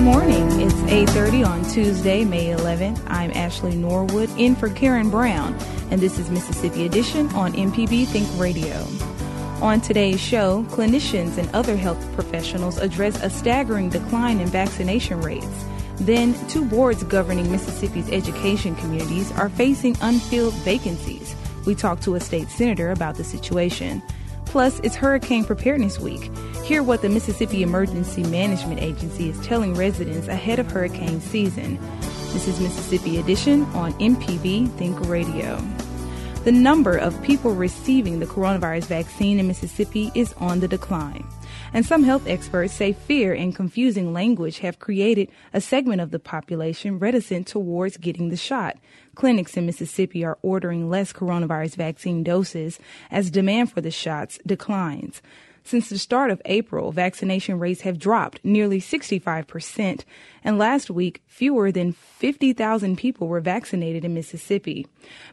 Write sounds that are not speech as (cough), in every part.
Good morning. It's 8:30 on Tuesday, May 11th. I'm Ashley Norwood in for Karen Brown, and this is Mississippi Edition on MPB Think Radio. On today's show, clinicians and other health professionals address a staggering decline in vaccination rates. Then, two boards governing Mississippi's education communities are facing unfilled vacancies. We talked to a state senator about the situation. Plus, it's Hurricane Preparedness Week. Hear what the Mississippi Emergency Management Agency is telling residents ahead of hurricane season. This is Mississippi Edition on MPB Think Radio. The number of people receiving the coronavirus vaccine in Mississippi is on the decline. And some health experts say fear and confusing language have created a segment of the population reticent towards getting the shot. Clinics in Mississippi are ordering less coronavirus vaccine doses as demand for the shots declines. Since the start of April, vaccination rates have dropped nearly 65%, and last week, fewer than 50,000 people were vaccinated in Mississippi.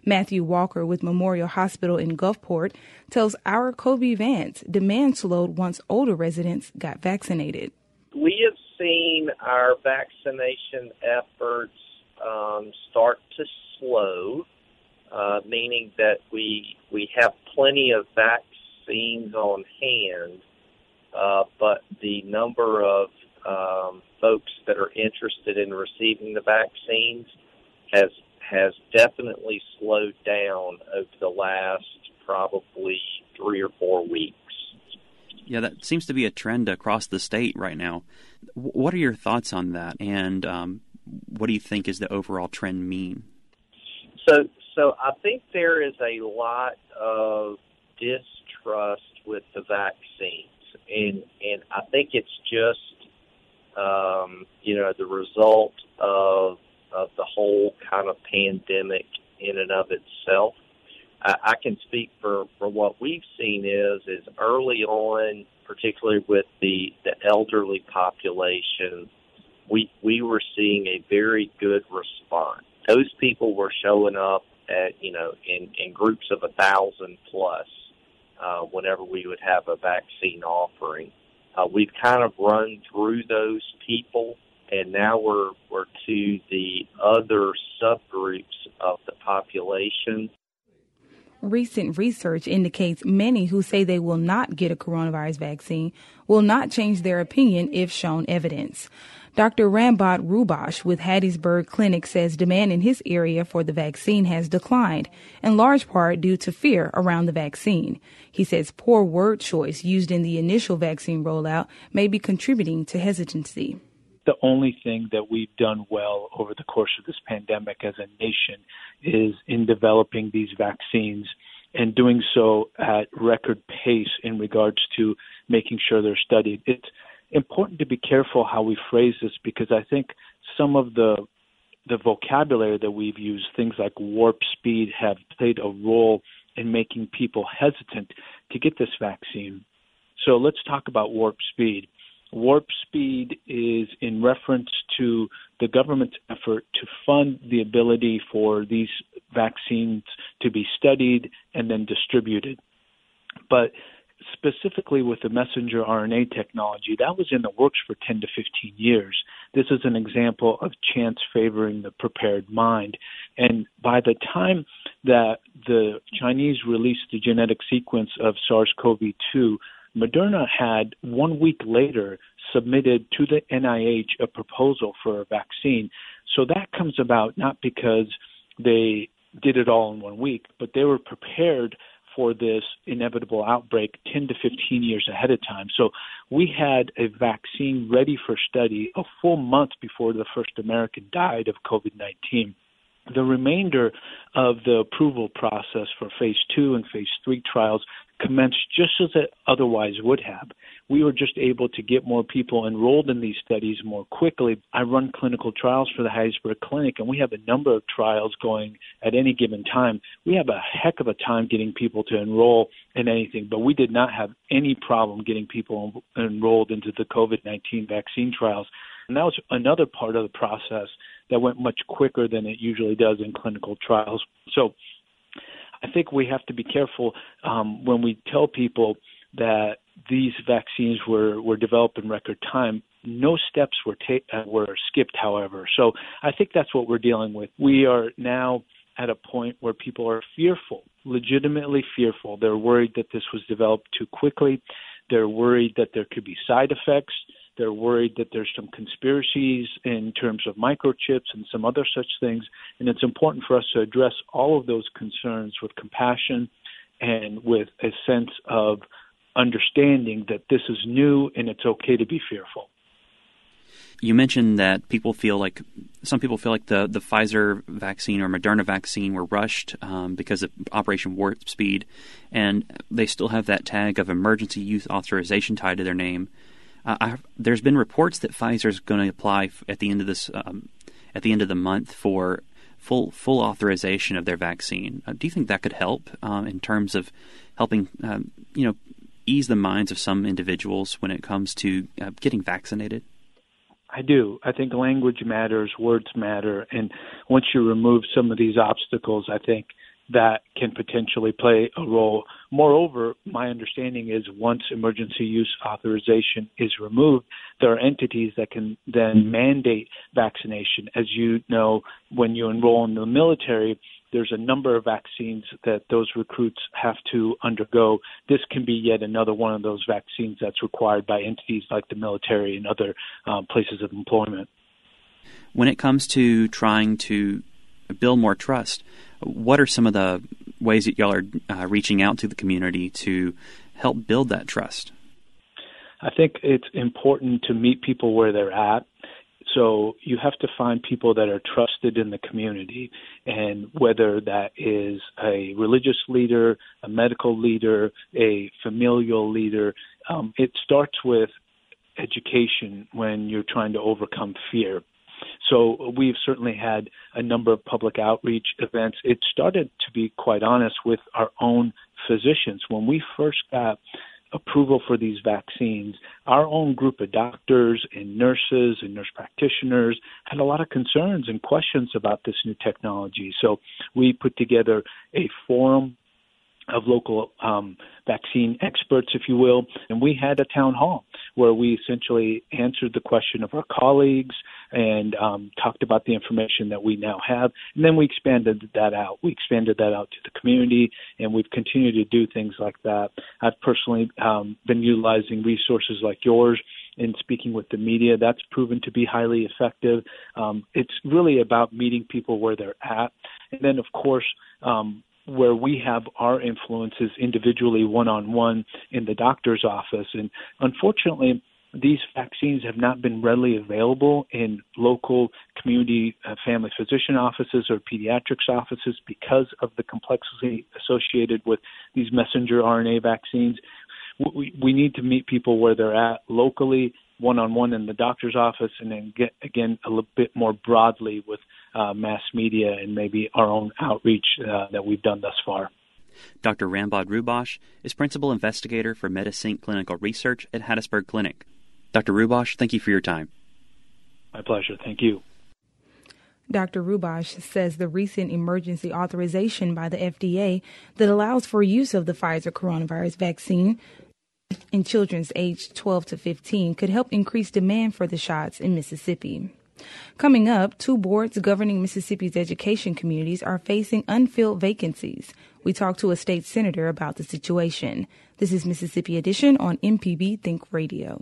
Matthew Walker with Memorial Hospital in Gulfport tells our Kobee Vance demand slowed once older residents got vaccinated. We have seen our vaccination efforts um, start to slow, uh, meaning that we we have plenty of vaccines on hand, uh, but the number of um, folks that are interested in receiving the vaccines has has definitely slowed down over the last probably three or four weeks. Yeah, that seems to be a trend across the state right now. What are your thoughts on that, and um, what do you think is the overall trend mean? So, so I think there is a lot of distrust with the vaccines, and and I think it's just um, you know the result of of the whole kind of pandemic in and of itself. I, I can speak for for what we've seen is is early on, particularly with the the elderly population, we we were seeing a very good response. Those people were showing up at you know in in groups of a thousand plus uh, whenever we would have a vaccine offering. Uh, we've kind of run through those people, and now we're we're to the other subgroups of the population. Recent research indicates many who say they will not get a coronavirus vaccine will not change their opinion if shown evidence. Dr. Rambod Rouhbakhsh with Hattiesburg Clinic says demand in his area for the vaccine has declined, in large part due to fear around the vaccine. He says poor word choice used in the initial vaccine rollout may be contributing to hesitancy. The only thing that we've done well over the course of this pandemic as a nation is in developing these vaccines and doing so at record pace in regards to making sure they're studied. It's important to be careful how we phrase this because I think some of the the vocabulary that we've used, things like warp speed, have played a role in making people hesitant to get this vaccine. So let's talk about warp speed. Warp speed is in reference to the government's effort to fund the ability for these vaccines to be studied and then distributed. But specifically with the messenger RNA technology, that was in the works for 10 to 15 years. This is an example of chance favoring the prepared mind. And by the time that the Chinese released the genetic sequence of SARS CoV 2, Moderna had one week later submitted to the NIH a proposal for a vaccine. So that comes about not because they did it all in one week, but they were prepared for this inevitable outbreak 10 to 15 years ahead of time. So we had a vaccine ready for study a full month before the first American died of COVID 19. The remainder of the approval process for phase two and phase three trials commenced just as it otherwise would have. We were just able to get more people enrolled in these studies more quickly. I run clinical trials for the Hattiesburg Clinic, and we have a number of trials going at any given time. We have a heck of a time getting people to enroll in anything, but we did not have any problem getting people enrolled into the COVID 19 vaccine trials. And that was another part of the process that went much quicker than it usually does in clinical trials. So I think we have to be careful um, when we tell people that these vaccines were, were developed in record time. No steps were ta- uh, were skipped, however. So I think that's what we're dealing with. We are now at a point where people are fearful, legitimately fearful. They're worried that this was developed too quickly. They're worried that there could be side effects. They're worried that there's some conspiracies in terms of microchips and some other such things. And it's important for us to address all of those concerns with compassion and with a sense of understanding that this is new and it's okay to be fearful. You mentioned that people feel like some people feel like the, the Pfizer vaccine or Moderna vaccine were rushed um, because of Operation Warp Speed, and they still have that tag of emergency use authorization tied to their name. Uh, there's been reports that Pfizer is going to apply at the end of this um, at the end of the month for full full authorization of their vaccine. Uh, do you think that could help um, in terms of helping um, you know ease the minds of some individuals when it comes to uh, getting vaccinated? I do. I think language matters, words matter, and once you remove some of these obstacles, I think that can potentially play a role. Moreover, my understanding is once emergency use authorization is removed, there are entities that can then mandate vaccination. As you know, when you enroll in the military, there's a number of vaccines that those recruits have to undergo. This can be yet another one of those vaccines that's required by entities like the military and other um, places of employment. When it comes to trying to build more trust, what are some of the ways that y'all are uh, reaching out to the community to help build that trust? I think it's important to meet people where they're at. So you have to find people that are trusted in the community, and whether that is a religious leader, a medical leader, a familial leader, um, it starts with education when you're trying to overcome fear. So we've certainly had a number of public outreach events. It started, to be quite honest, with our own physicians. When we first got approval for these vaccines, our own group of doctors and nurses and nurse practitioners had a lot of concerns and questions about this new technology. So we put together a forum of local um, vaccine experts, if you will, and we had a town hall where we essentially answered the question of our colleagues and um, talked about the information that we now have, and then we expanded that out. We expanded that out to the community, and we've continued to do things like that. I've personally um, been utilizing resources like yours in speaking with the media. That's proven to be highly effective. Um, it's really about meeting people where they're at. And then, of course, um, where we have our influences individually one on one in the doctor's office. And unfortunately, these vaccines have not been readily available in local community uh, family physician offices or pediatrics offices because of the complexity associated with these messenger RNA vaccines. We, we need to meet people where they're at locally one on one in the doctor's office, and then get again a little bit more broadly with uh, mass media and maybe our own outreach uh, that we've done thus far. Dr. Rambod Rouhbakhsh is principal investigator for Medisync Clinical Research at Hattiesburg Clinic. Dr. Rouhbakhsh, thank you for your time. My pleasure. Thank you. Dr. Rouhbakhsh says the recent emergency authorization by the FDA that allows for use of the Pfizer coronavirus vaccine in children's aged 12 to 15 could help increase demand for the shots in Mississippi. Coming up, two boards governing Mississippi's education communities are facing unfilled vacancies. We talked to a state senator about the situation. This is Mississippi Edition on MPB Think Radio.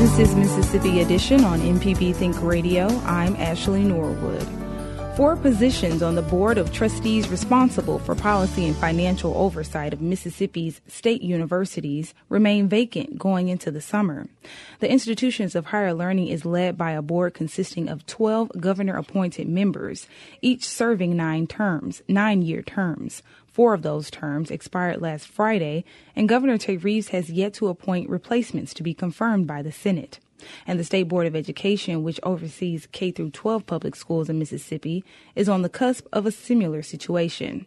This is Mississippi Edition on MPB Think Radio. I'm Ashley Norwood. Four positions on the Board of Trustees responsible for policy and financial oversight of Mississippi's state universities remain vacant going into the summer. The institutions of higher learning is led by a board consisting of 12 governor appointed members, each serving nine terms, nine year terms. Four of those terms expired last Friday, and Governor Tate Reeves has yet to appoint replacements to be confirmed by the Senate. And the State Board of Education, which oversees K through 12 public schools in Mississippi, is on the cusp of a similar situation.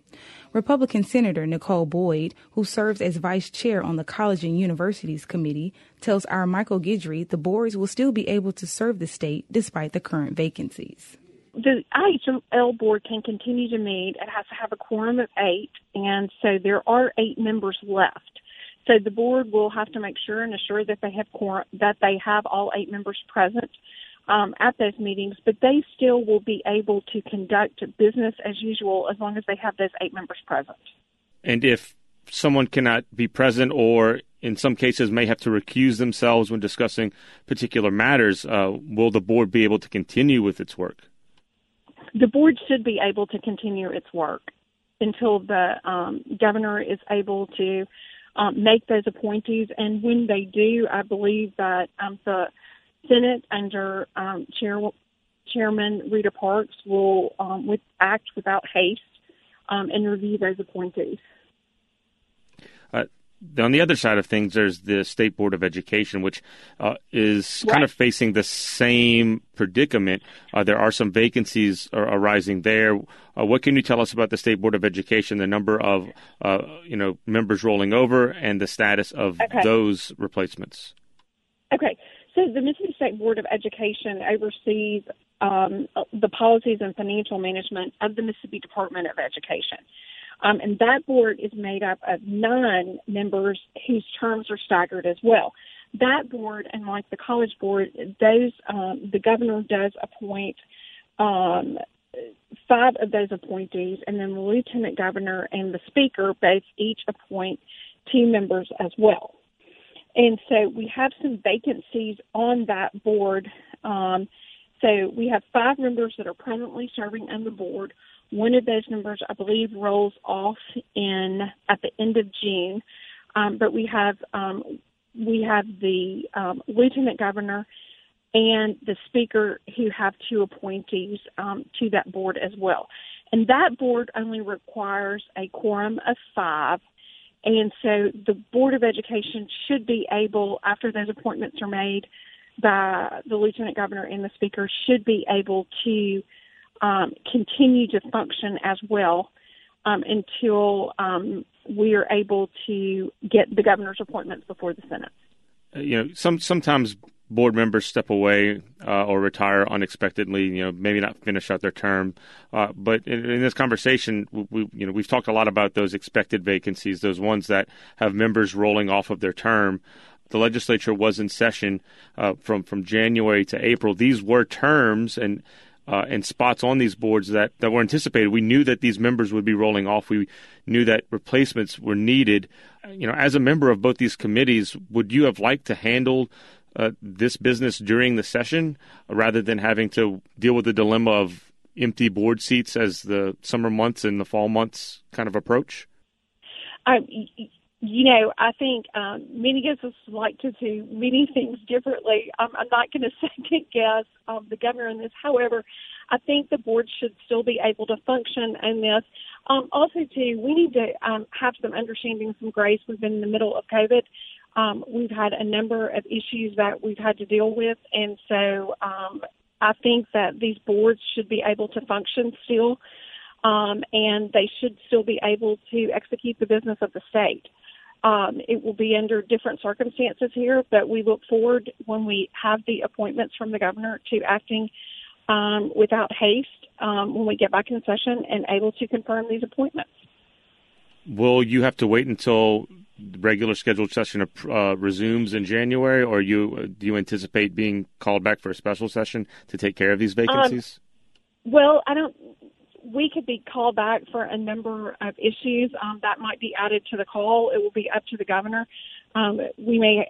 Republican Senator Nicole Boyd, who serves as vice chair on the College and Universities Committee, tells our Michael Guidry the boards will still be able to serve the state despite the current vacancies the IHL board can continue to meet. It has to have a quorum of eight, and so there are eight members left. So the board will have to make sure and assure that they have quorum, that they have all eight members present um, at those meetings, but they still will be able to conduct business as usual as long as they have those eight members present. And if someone cannot be present or in some cases may have to recuse themselves when discussing particular matters, uh, will the board be able to continue with its work? The board should be able to continue its work until the um, governor is able to um, make those appointees. And when they do, I believe that um, the Senate under um, Chair, Chairman Rita Parks will um, with, act without haste um, and review those appointees. On the other side of things, there's the State Board of Education, which uh, is right. kind of facing the same predicament. Uh, there are some vacancies arising there. Uh, what can you tell us about the State Board of Education, the number of uh, you know members rolling over, and the status of okay. those replacements? Okay, so the Mississippi State Board of Education oversees um, the policies and financial management of the Mississippi Department of Education. Um, and that board is made up of nine members whose terms are staggered as well. That board, and like the college board, those um, the governor does appoint um, five of those appointees, and then the lieutenant governor and the speaker both each appoint two members as well. And so we have some vacancies on that board. Um, so we have five members that are presently serving on the board. One of those numbers, I believe, rolls off in at the end of June. Um, but we have um, we have the um, lieutenant governor and the speaker who have two appointees um, to that board as well. And that board only requires a quorum of five. And so the Board of Education should be able, after those appointments are made by the lieutenant governor and the speaker, should be able to um, continue to function as well um, until um, we are able to get the governor's appointments before the Senate. Uh, you know, some sometimes board members step away uh, or retire unexpectedly. You know, maybe not finish out their term. Uh, but in, in, this conversation, we, you know, we've talked a lot about those expected vacancies, those ones that have members rolling off of their term. The legislature was in session uh, from from January to April. These were terms, and uh, and spots on these boards that, that were anticipated. We knew that these members would be rolling off. We knew that replacements were needed. You know, as a member of both these committees, would you have liked to handle uh, this business during the session rather than having to deal with the dilemma of empty board seats as the summer months and the fall months kind of approach? Um, you know, I think um, many of us like to do many (laughs) things differently. I'm, I'm not going (laughs) to second guess um, the governor in this. However, I think the board should still be able to function in this. Um, also, too, we need to um, have some understanding, some grace. We've been in the middle of COVID. Um, we've had a number of issues that we've had to deal with, and so um, I think that these boards should be able to function still, um, and they should still be able to execute the business of the state. Um, it will be under different circumstances here, but we look forward when we have the appointments from the governor to acting um, without haste um, when we get back in session and able to confirm these appointments. Will you have to wait until the regular scheduled session uh, resumes in January, or you do you anticipate being called back for a special session to take care of these vacancies? Um, well, I don't. We could be called back for a number of issues um, that might be added to the call. It will be up to the governor. Um, we may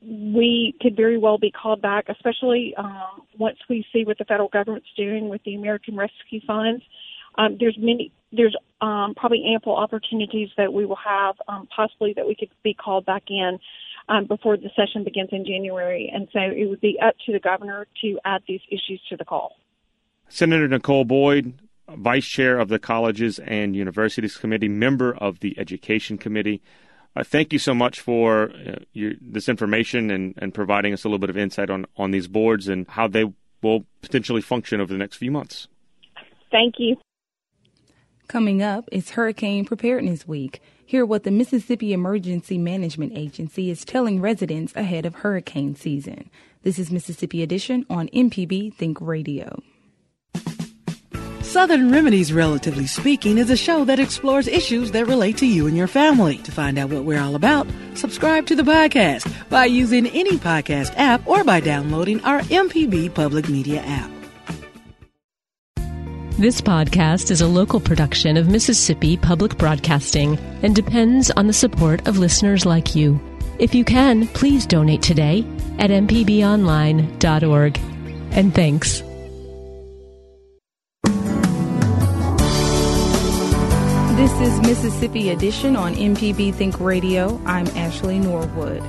we could very well be called back, especially um, once we see what the federal government's doing with the American Rescue Funds. Um, there's many, there's um, probably ample opportunities that we will have, um, possibly that we could be called back in um, before the session begins in January, and so it would be up to the governor to add these issues to the call. Senator Nicole Boyd, Vice Chair of the Colleges and Universities Committee, member of the Education Committee. Uh, thank you so much for uh, your, this information and, and providing us a little bit of insight on, on these boards and how they will potentially function over the next few months. Thank you. Coming up is Hurricane Preparedness Week. Hear what the Mississippi Emergency Management Agency is telling residents ahead of hurricane season. This is Mississippi Edition on MPB Think Radio. Southern Remedies, Relatively Speaking, is a show that explores issues that relate to you and your family. To find out what we're all about, subscribe to the podcast by using any podcast app or by downloading our MPB Public Media app. This podcast is a local production of Mississippi Public Broadcasting and depends on the support of listeners like you. If you can, please donate today at mpbonline.org. And thanks. This is Mississippi Edition on MPB Think Radio. I'm Ashley Norwood.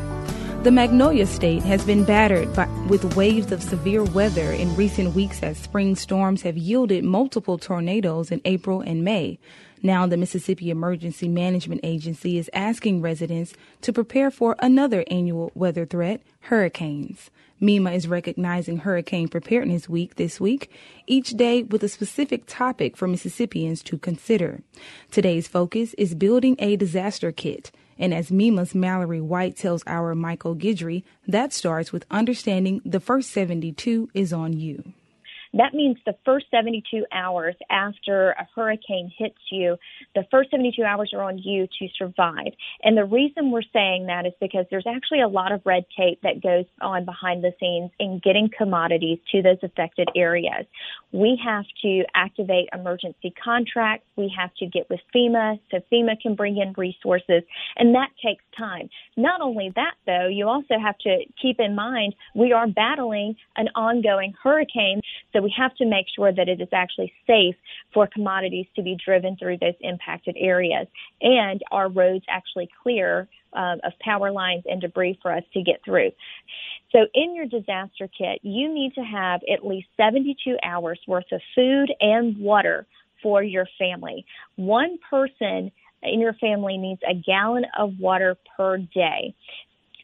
The Magnolia State has been battered by, with waves of severe weather in recent weeks as spring storms have yielded multiple tornadoes in April and May. Now, the Mississippi Emergency Management Agency is asking residents to prepare for another annual weather threat hurricanes. MEMA is recognizing Hurricane Preparedness Week this week, each day with a specific topic for Mississippians to consider. Today's focus is building a disaster kit. And as MEMA's Malary White tells our Michael Guidry, that starts with understanding the first 72 is on you. That means the first 72 hours after a hurricane hits you, the first 72 hours are on you to survive. And the reason we're saying that is because there's actually a lot of red tape that goes on behind the scenes in getting commodities to those affected areas. We have to activate emergency contracts. We have to get with FEMA so FEMA can bring in resources. And that takes time. Not only that, though, you also have to keep in mind we are battling an ongoing hurricane. So we have to make sure that it is actually safe for commodities to be driven through those impacted areas and our roads actually clear uh, of power lines and debris for us to get through. So, in your disaster kit, you need to have at least 72 hours worth of food and water for your family. One person in your family needs a gallon of water per day.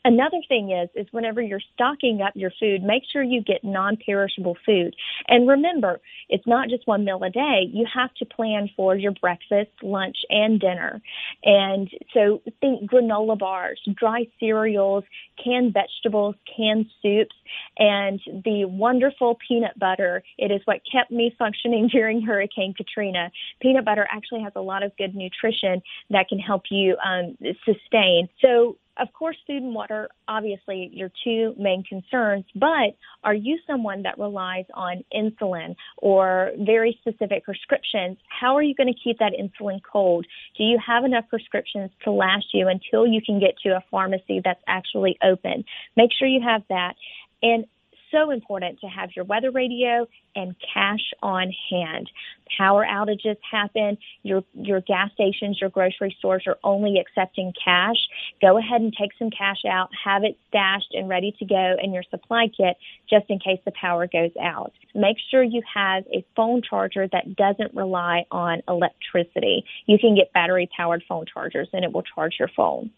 Another thing is is whenever you're stocking up your food, make sure you get non-perishable food. And remember, it's not just one meal a day. You have to plan for your breakfast, lunch, and dinner. And so think granola bars, dry cereals, canned vegetables, canned soups, and the wonderful peanut butter. It is what kept me functioning (laughs) during Hurricane Katrina. Peanut butter actually has a lot of good nutrition that can help you um, sustain. So of course, food and water, obviously, your two main concerns, but are you someone that relies on insulin or very specific prescriptions? How are you going to keep that insulin cold? Do you have enough prescriptions to last you until you can get to a pharmacy that's actually open? Make sure you have that. And so important to have your weather radio and cash on hand. Power outages happen. Your your gas stations, your grocery stores are only accepting cash. Go ahead and take some cash out, have it stashed and ready to go in your supply kit just in case the power goes out. Make sure you have a phone charger that doesn't rely on electricity. You can get battery powered phone chargers and it will charge your phone.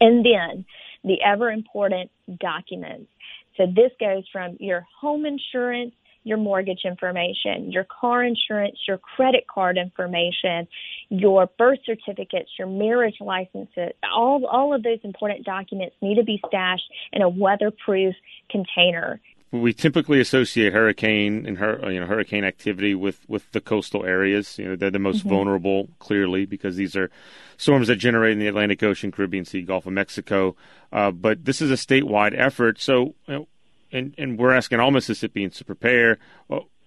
And then the ever important documents. So this goes from your home insurance, your mortgage information, your car insurance, your credit card information, your birth certificates, your marriage licenses, all, all of those important documents need to be stashed in a weatherproof container we typically associate hurricane and her, you know, hurricane activity with, with the coastal areas. You know, they're the most mm-hmm. vulnerable, clearly, because these are storms that generate in the Atlantic Ocean, Caribbean Sea, Gulf of Mexico. Uh, but this is a statewide effort. So, you know, and, and we're asking all Mississippians to prepare.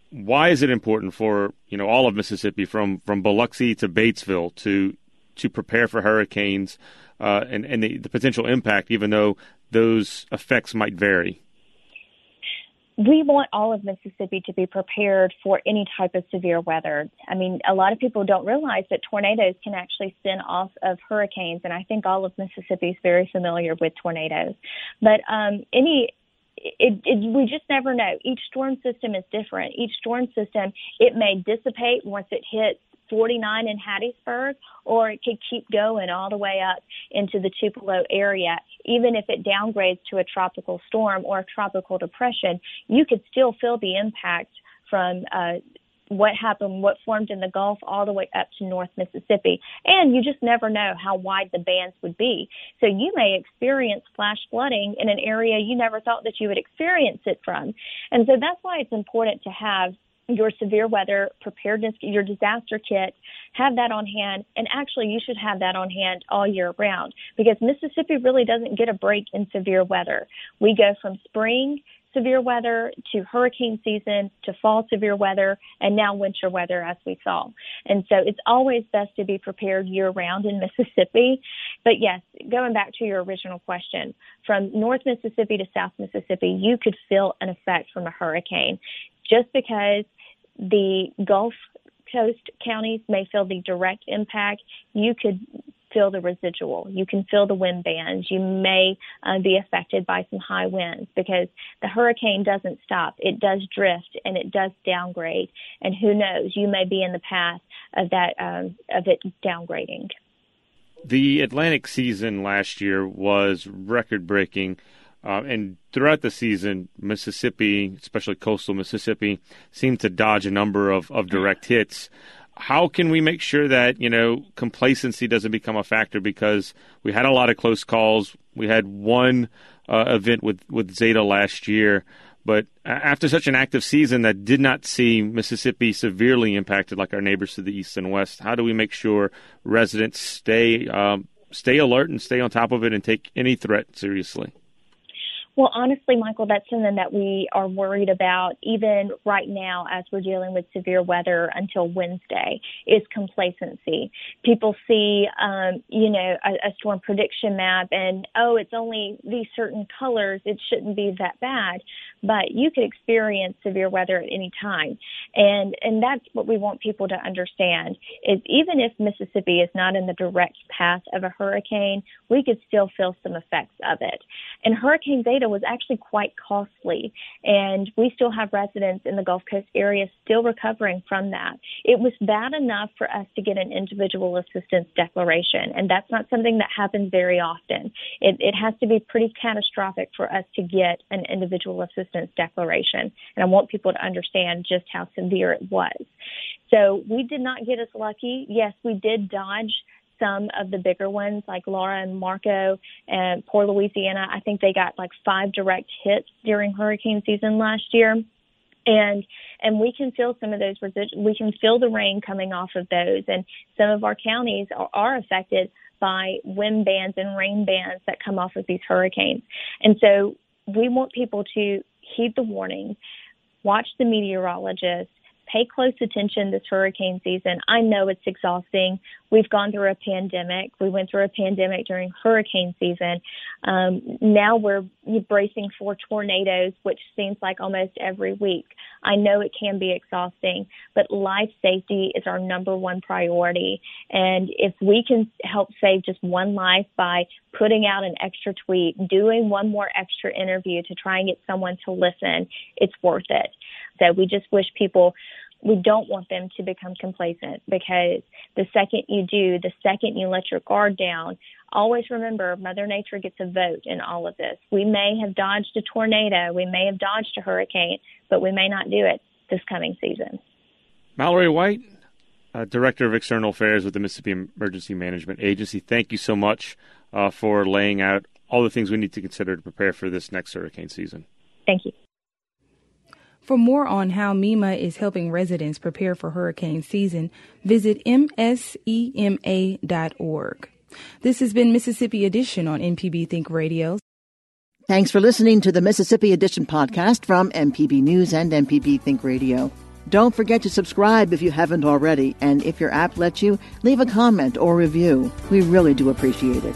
Why is it important for you know all of Mississippi, from from Biloxi to Batesville, to to prepare for hurricanes uh, and and the, the potential impact, even though those effects might vary? we want all of Mississippi to be prepared for any type of severe weather. I mean, a lot of people don't realize that tornadoes can actually spin off of hurricanes, and I think all of Mississippi is very familiar with tornadoes. But um, any it, it, we just never know. Each storm system is different. Each storm system, it may dissipate once it hits 49 in Hattiesburg, or it could keep going all the way up into the Tupelo area. Even if it downgrades to a tropical storm or a tropical depression, you could still feel the impact from uh, what happened, what formed in the Gulf, all the way up to North Mississippi. And you just never know how wide the bands would be. So you may experience flash flooding in an area you never thought that you would experience it from. And so that's why it's important to have your severe weather preparedness, your disaster kit, have that on hand. And actually, you should have that on hand all year round because Mississippi really doesn't get a break in severe weather. We go from spring severe weather to hurricane season to fall severe weather and now winter weather as we saw. And so it's always best to be prepared year round in (laughs) Mississippi. But yes, going back to your original question, from North Mississippi to South Mississippi, you could feel an effect from a hurricane just because the Gulf Coast counties may feel the direct impact. You could feel the residual. You can feel the wind bands. You may uh, be affected by some high winds because the hurricane doesn't stop. It does drift and it does downgrade. And who knows, you may be in the path of that um, of it downgrading. The Atlantic season last year was record breaking. Uh, and throughout the season, Mississippi, especially coastal Mississippi, seemed to dodge a number of, of direct hits. How can we make sure that, you know, complacency doesn't become a factor? Because we had a lot of close calls. We had one uh, event with, with Zeta last year. But after such an active season that did not see Mississippi severely impacted like our neighbors to the east and west, how do we make sure residents stay um, stay alert and stay on top of it and take any threat seriously? Well, honestly, Michael, that's something that we are worried about even right now as we're dealing with severe weather until Wednesday is complacency. People see, um, you know, a, a storm prediction map and, oh, it's only these certain colors. It shouldn't be that bad. But you could experience severe weather at any time. And, and that's what we want people to understand is even if Mississippi is not in the direct path of a hurricane, we could still feel some effects of it. And Hurricane Zeta was actually quite costly, and we still have residents in the Gulf Coast area still recovering from that. It was bad enough for us to get an individual assistance declaration, and that's not something that happens very often. It, it has to be pretty catastrophic for us to get an individual assistance declaration, and I want people to understand just how severe it was. So we did not get as lucky. Yes, we did dodge some of the bigger ones like Laura and Marco and poor Louisiana. I think they got like five direct hits during hurricane season last year. And and we can feel some of those. We can feel the rain coming off of those, and some of our counties are, are affected by wind bands and rain bands that come off of these hurricanes. And so we want people to heed the warning, watch the meteorologists, pay close attention this hurricane season. I know it's exhausting. We've gone through a pandemic. We went through a pandemic during hurricane season. Um, now we're bracing for tornadoes, which seems like almost every week. I know it can be exhausting, but life safety is our number one priority. And if we can help save just one life by putting out an extra tweet, doing one more extra interview to try and get someone to listen, it's worth it. So we just wish people we don't want them to become complacent because the second you do, the second you let your guard down, always remember Mother Nature gets a vote in all of this. We may have dodged a tornado, we may have dodged a hurricane, but we may not do it this coming season. Malary White, uh, Director of External Affairs with the Mississippi Emergency Management Agency, thank you so much uh, for laying out all the things we need to consider to prepare for this next hurricane season. Thank you. For more on how MEMA is helping residents prepare for hurricane season, visit msema.org. This has been Mississippi Edition on MPB Think Radio. Thanks for listening to the Mississippi Edition podcast from MPB News and MPB Think Radio. Don't forget to subscribe if you haven't already, and if your app lets you, leave a comment or review. We really do appreciate it.